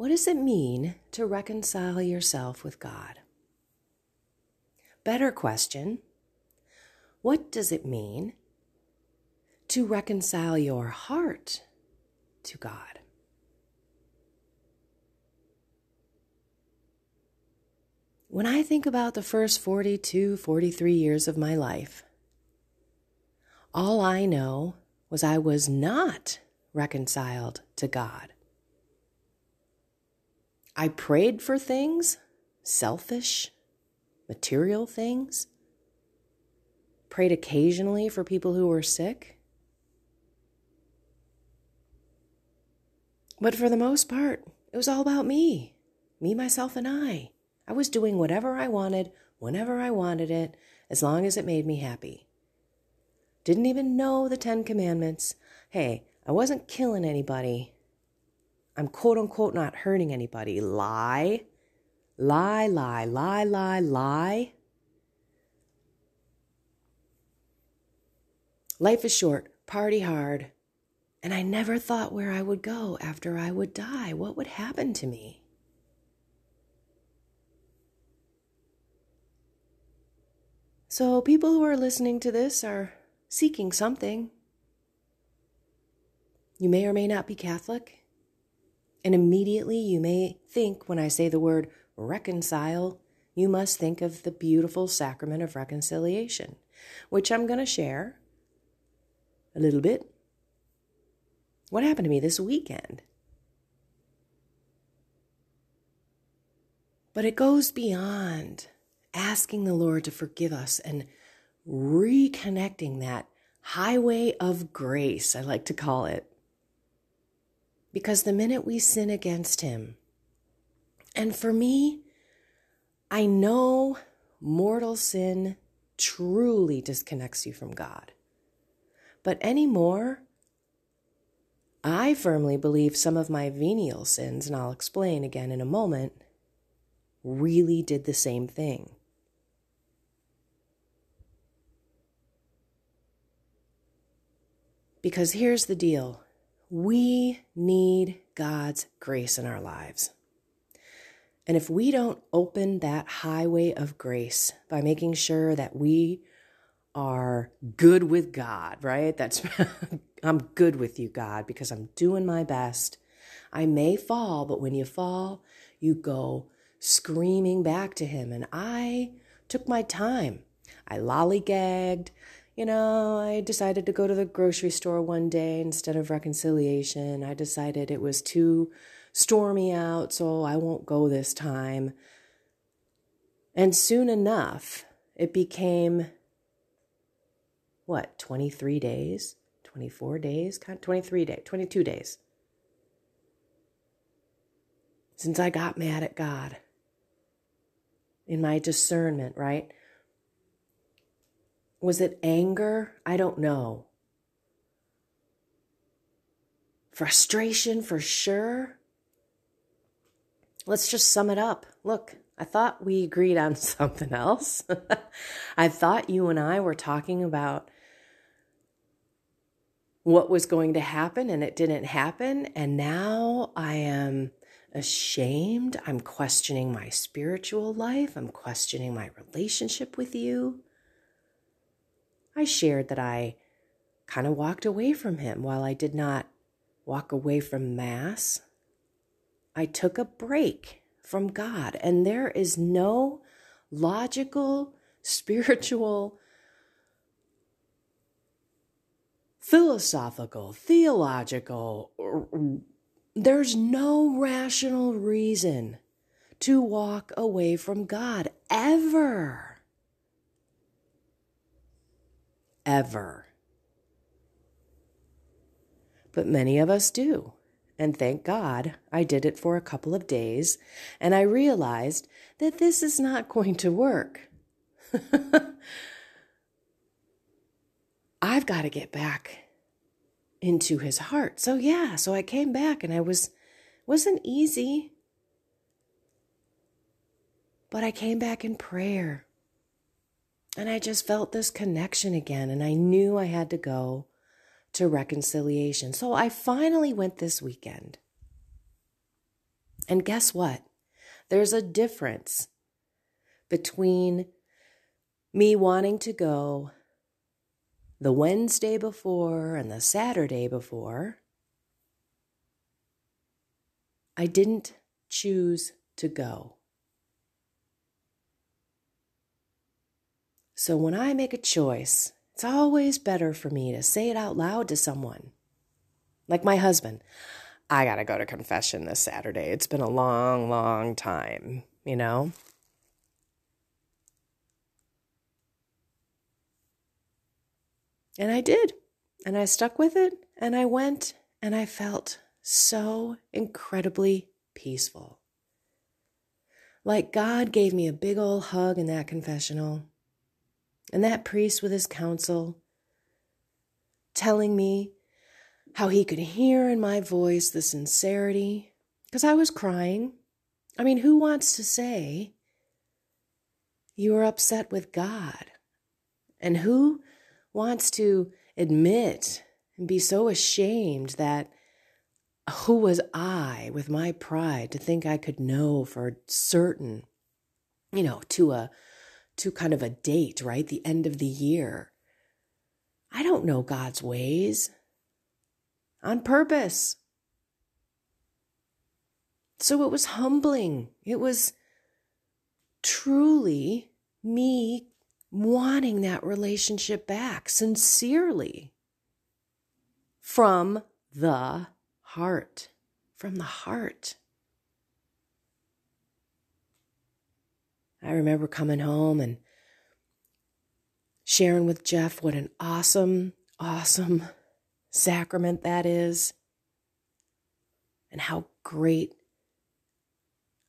what does it mean to reconcile yourself with God? Better question What does it mean to reconcile your heart to God? When I think about the first 42, 43 years of my life, all I know was I was not reconciled to God. I prayed for things, selfish, material things, prayed occasionally for people who were sick. But for the most part, it was all about me, me, myself, and I. I was doing whatever I wanted, whenever I wanted it, as long as it made me happy. Didn't even know the Ten Commandments. Hey, I wasn't killing anybody. I'm quote unquote not hurting anybody. Lie. Lie, lie, lie, lie, lie. Life is short, party hard. And I never thought where I would go after I would die. What would happen to me? So, people who are listening to this are seeking something. You may or may not be Catholic. And immediately you may think, when I say the word reconcile, you must think of the beautiful sacrament of reconciliation, which I'm going to share a little bit. What happened to me this weekend? But it goes beyond asking the Lord to forgive us and reconnecting that highway of grace, I like to call it. Because the minute we sin against Him, and for me, I know mortal sin truly disconnects you from God. But anymore, I firmly believe some of my venial sins, and I'll explain again in a moment, really did the same thing. Because here's the deal we need God's grace in our lives. And if we don't open that highway of grace by making sure that we are good with God, right? That's, I'm good with you, God, because I'm doing my best. I may fall, but when you fall, you go screaming back to Him. And I took my time. I lollygagged you know, I decided to go to the grocery store one day instead of reconciliation. I decided it was too stormy out, so I won't go this time. And soon enough, it became what, 23 days? 24 days? 23 days, 22 days. Since I got mad at God in my discernment, right? Was it anger? I don't know. Frustration for sure. Let's just sum it up. Look, I thought we agreed on something else. I thought you and I were talking about what was going to happen and it didn't happen. And now I am ashamed. I'm questioning my spiritual life. I'm questioning my relationship with you. I shared that I kind of walked away from him while I did not walk away from Mass. I took a break from God, and there is no logical, spiritual, philosophical, theological, there's no rational reason to walk away from God ever. Ever. But many of us do. And thank God I did it for a couple of days, and I realized that this is not going to work. I've got to get back into his heart. So yeah, so I came back and I was wasn't easy. But I came back in prayer. And I just felt this connection again, and I knew I had to go to reconciliation. So I finally went this weekend. And guess what? There's a difference between me wanting to go the Wednesday before and the Saturday before. I didn't choose to go. So when I make a choice, it's always better for me to say it out loud to someone. Like my husband, I got to go to confession this Saturday. It's been a long, long time, you know? And I did. And I stuck with it. And I went and I felt so incredibly peaceful. Like God gave me a big old hug in that confessional. And that priest with his counsel telling me how he could hear in my voice the sincerity, because I was crying. I mean, who wants to say you are upset with God? And who wants to admit and be so ashamed that who was I with my pride to think I could know for certain, you know, to a to kind of a date, right? The end of the year. I don't know God's ways on purpose. So it was humbling. It was truly me wanting that relationship back sincerely from the heart. From the heart. I remember coming home and sharing with Jeff what an awesome, awesome sacrament that is, and how great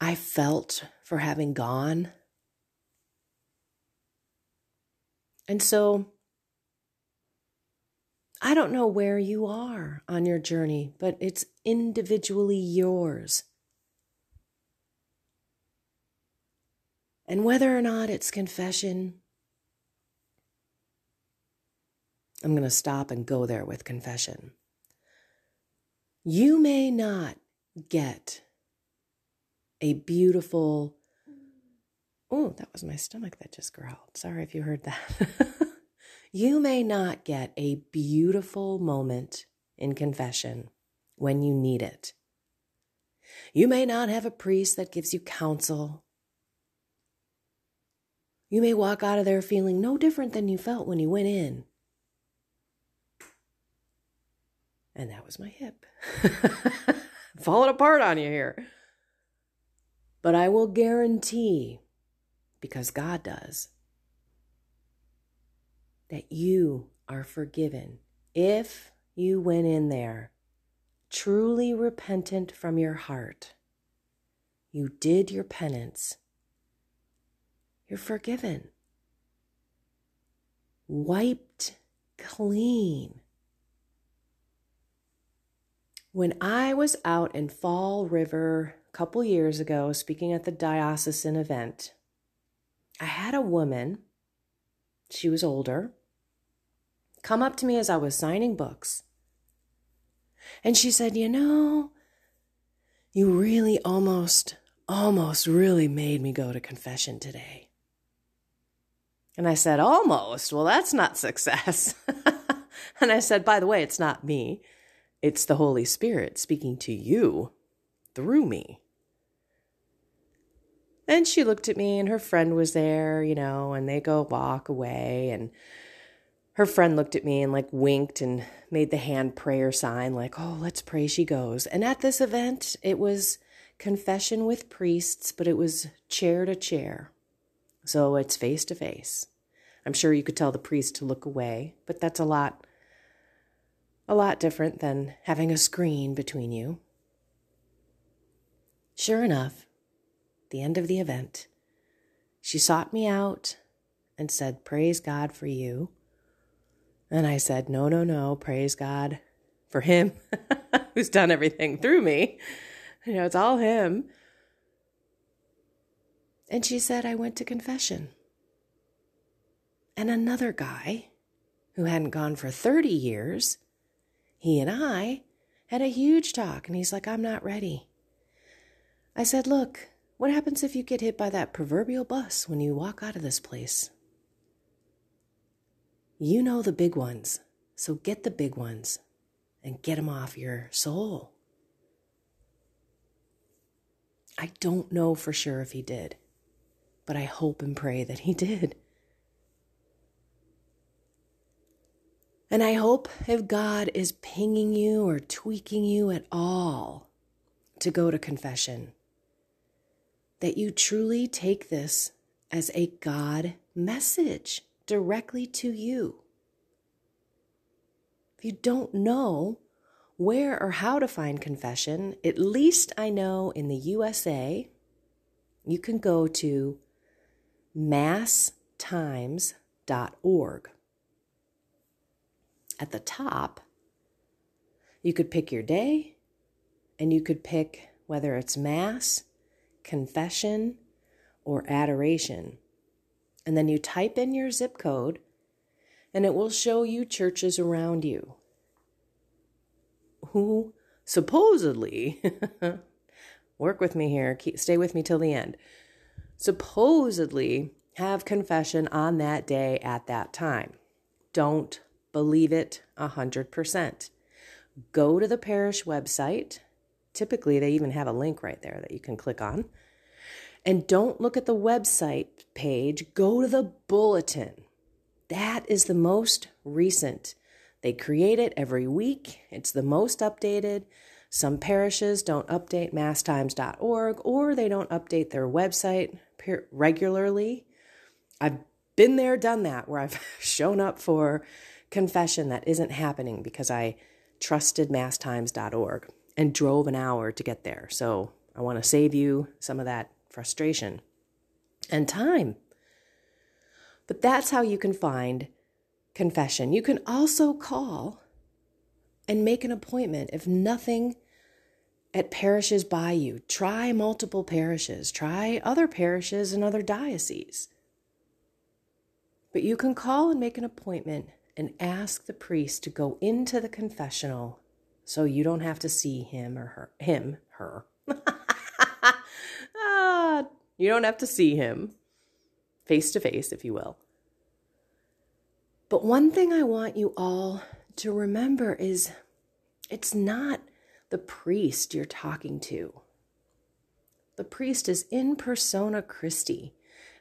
I felt for having gone. And so, I don't know where you are on your journey, but it's individually yours. And whether or not it's confession, I'm going to stop and go there with confession. You may not get a beautiful, oh, that was my stomach that just growled. Sorry if you heard that. you may not get a beautiful moment in confession when you need it. You may not have a priest that gives you counsel. You may walk out of there feeling no different than you felt when you went in. And that was my hip. Falling apart on you here. But I will guarantee, because God does, that you are forgiven if you went in there truly repentant from your heart. You did your penance. You're forgiven. Wiped clean when I was out in Fall River a couple years ago speaking at the diocesan event, I had a woman, she was older, come up to me as I was signing books. And she said, You know, you really almost, almost really made me go to confession today. And I said, Almost? Well, that's not success. and I said, By the way, it's not me. It's the Holy Spirit speaking to you through me. And she looked at me, and her friend was there, you know, and they go walk away. And her friend looked at me and like winked and made the hand prayer sign, like, oh, let's pray she goes. And at this event, it was confession with priests, but it was chair to chair. So it's face to face. I'm sure you could tell the priest to look away, but that's a lot a lot different than having a screen between you. Sure enough, the end of the event, she sought me out and said, Praise God for you. And I said, No, no, no, praise God for him who's done everything through me. You know, it's all him. And she said, I went to confession. And another guy who hadn't gone for 30 years he and I had a huge talk, and he's like, I'm not ready. I said, Look, what happens if you get hit by that proverbial bus when you walk out of this place? You know the big ones, so get the big ones and get them off your soul. I don't know for sure if he did, but I hope and pray that he did. And I hope if God is pinging you or tweaking you at all to go to confession, that you truly take this as a God message directly to you. If you don't know where or how to find confession, at least I know in the USA, you can go to masstimes.org. At the top, you could pick your day and you could pick whether it's Mass, confession, or adoration. And then you type in your zip code and it will show you churches around you who supposedly work with me here, keep, stay with me till the end. Supposedly have confession on that day at that time. Don't believe it a 100%. Go to the parish website. Typically, they even have a link right there that you can click on. And don't look at the website page, go to the bulletin. That is the most recent. They create it every week, it's the most updated. Some parishes don't update masstimes.org or they don't update their website regularly. I've been there, done that, where I've shown up for confession that isn't happening because I trusted masstimes.org and drove an hour to get there. So I want to save you some of that frustration and time. But that's how you can find confession. You can also call and make an appointment if nothing at parishes by you. Try multiple parishes, try other parishes and other dioceses. But you can call and make an appointment and ask the priest to go into the confessional so you don't have to see him or her. Him, her. ah, you don't have to see him face to face, if you will. But one thing I want you all to remember is it's not the priest you're talking to. The priest is in persona Christi.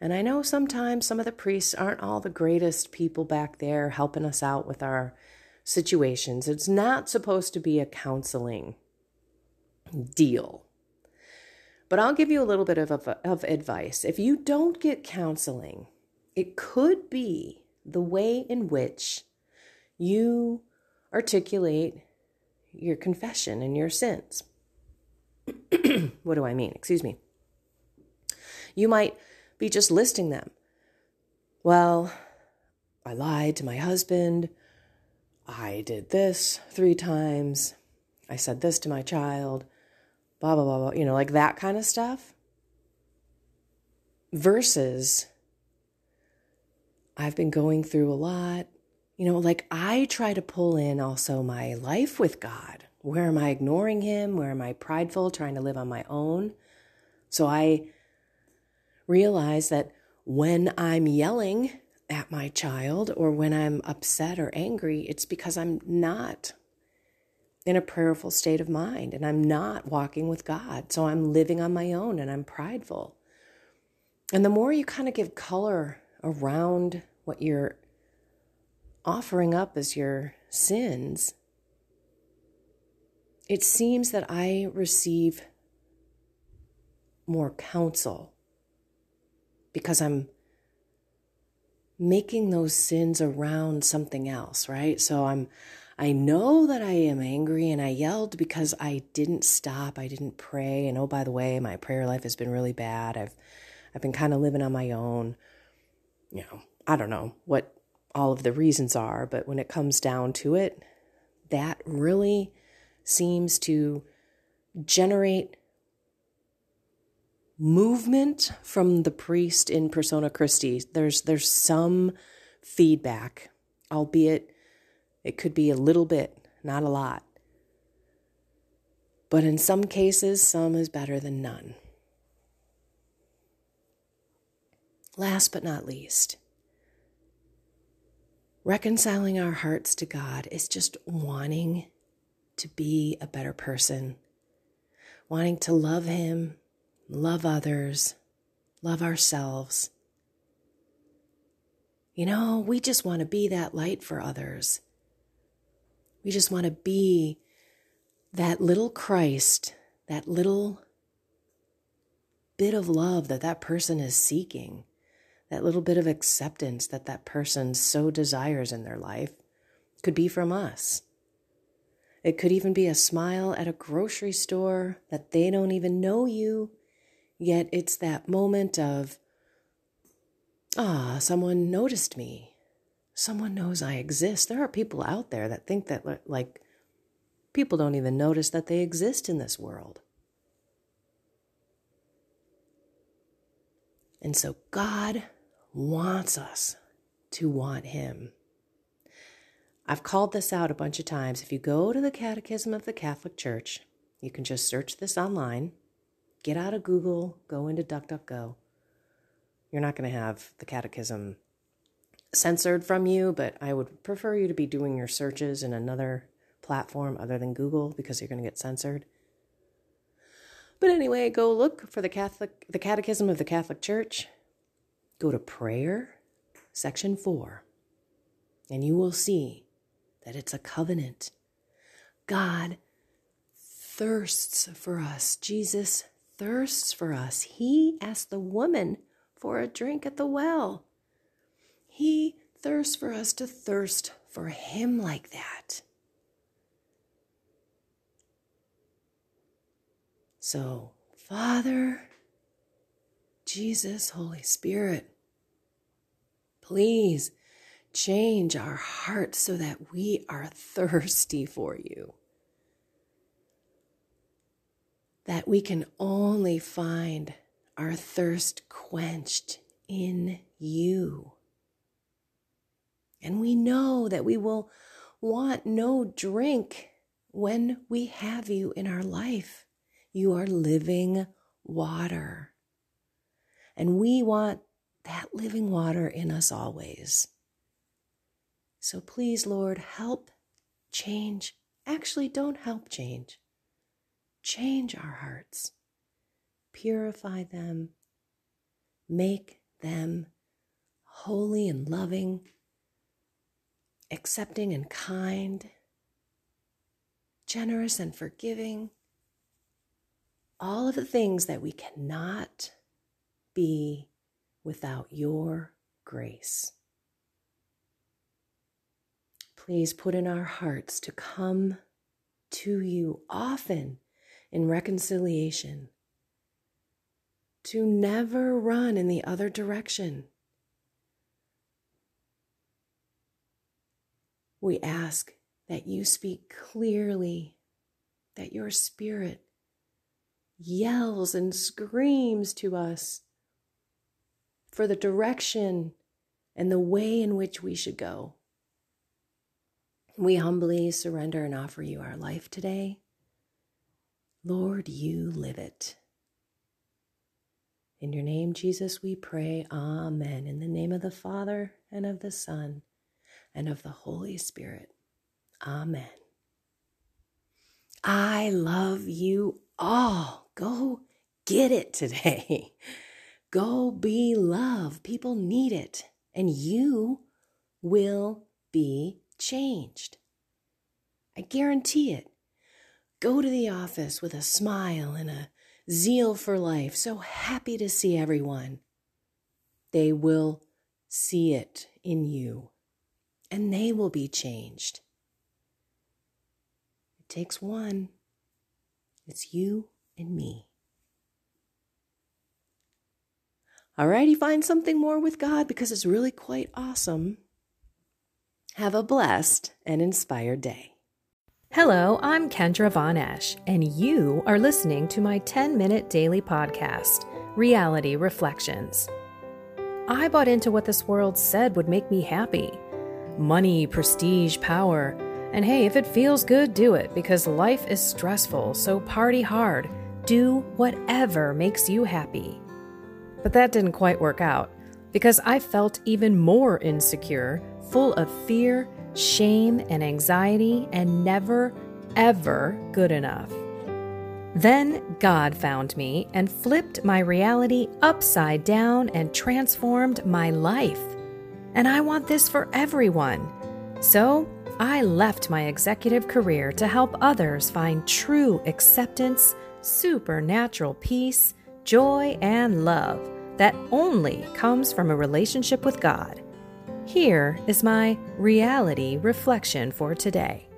And I know sometimes some of the priests aren't all the greatest people back there helping us out with our situations. It's not supposed to be a counseling deal. But I'll give you a little bit of, of, of advice. If you don't get counseling, it could be the way in which you articulate your confession and your sins. what do I mean? Excuse me. You might be just listing them. Well, I lied to my husband. I did this three times. I said this to my child. Blah, blah, blah, blah. You know, like that kind of stuff. Versus I've been going through a lot. You know, like I try to pull in also my life with God. Where am I ignoring Him? Where am I prideful, trying to live on my own? So I realize that when I'm yelling at my child or when I'm upset or angry, it's because I'm not in a prayerful state of mind and I'm not walking with God. So I'm living on my own and I'm prideful. And the more you kind of give color around what you're offering up as your sins, it seems that I receive more counsel because I'm making those sins around something else, right? So I'm I know that I am angry and I yelled because I didn't stop, I didn't pray, and oh by the way, my prayer life has been really bad. I've I've been kind of living on my own. You know, I don't know what all of the reasons are, but when it comes down to it, that really seems to generate movement from the priest in persona Christi. There's there's some feedback, albeit it could be a little bit, not a lot. But in some cases, some is better than none. Last but not least, reconciling our hearts to God is just wanting to be a better person, wanting to love Him, love others, love ourselves. You know, we just want to be that light for others. We just want to be that little Christ, that little bit of love that that person is seeking, that little bit of acceptance that that person so desires in their life could be from us. It could even be a smile at a grocery store that they don't even know you, yet it's that moment of, ah, someone noticed me. Someone knows I exist. There are people out there that think that, like, people don't even notice that they exist in this world. And so God wants us to want Him. I've called this out a bunch of times. If you go to the Catechism of the Catholic Church, you can just search this online, get out of Google, go into DuckDuckGo. You're not going to have the Catechism censored from you, but I would prefer you to be doing your searches in another platform other than Google because you're going to get censored. But anyway, go look for the Catholic the Catechism of the Catholic Church. Go to prayer, section 4, and you will see that it's a covenant. God thirsts for us. Jesus thirsts for us. He asked the woman for a drink at the well. He thirsts for us to thirst for Him like that. So, Father, Jesus, Holy Spirit, please change our hearts so that we are thirsty for you. That we can only find our thirst quenched in you. And we know that we will want no drink when we have you in our life. You are living water. And we want that living water in us always. So please, Lord, help change. Actually, don't help change. Change our hearts, purify them, make them holy and loving, accepting and kind, generous and forgiving. All of the things that we cannot be without your grace. Please put in our hearts to come to you often in reconciliation, to never run in the other direction. We ask that you speak clearly, that your spirit yells and screams to us for the direction and the way in which we should go. We humbly surrender and offer you our life today. Lord, you live it. In your name, Jesus, we pray. Amen. In the name of the Father, and of the Son, and of the Holy Spirit. Amen. I love you all. Go get it today. Go be love. People need it. And you will be changed. I guarantee it. Go to the office with a smile and a zeal for life, so happy to see everyone. They will see it in you, and they will be changed. It takes one. It's you and me. Alrighty, find something more with God because it's really quite awesome. Have a blessed and inspired day. Hello, I'm Kendra Von and you are listening to my 10 minute daily podcast, Reality Reflections. I bought into what this world said would make me happy money, prestige, power. And hey, if it feels good, do it because life is stressful, so party hard. Do whatever makes you happy. But that didn't quite work out because I felt even more insecure, full of fear, shame, and anxiety, and never, ever good enough. Then God found me and flipped my reality upside down and transformed my life. And I want this for everyone. So I left my executive career to help others find true acceptance, supernatural peace, joy, and love that only comes from a relationship with God. Here is my reality reflection for today.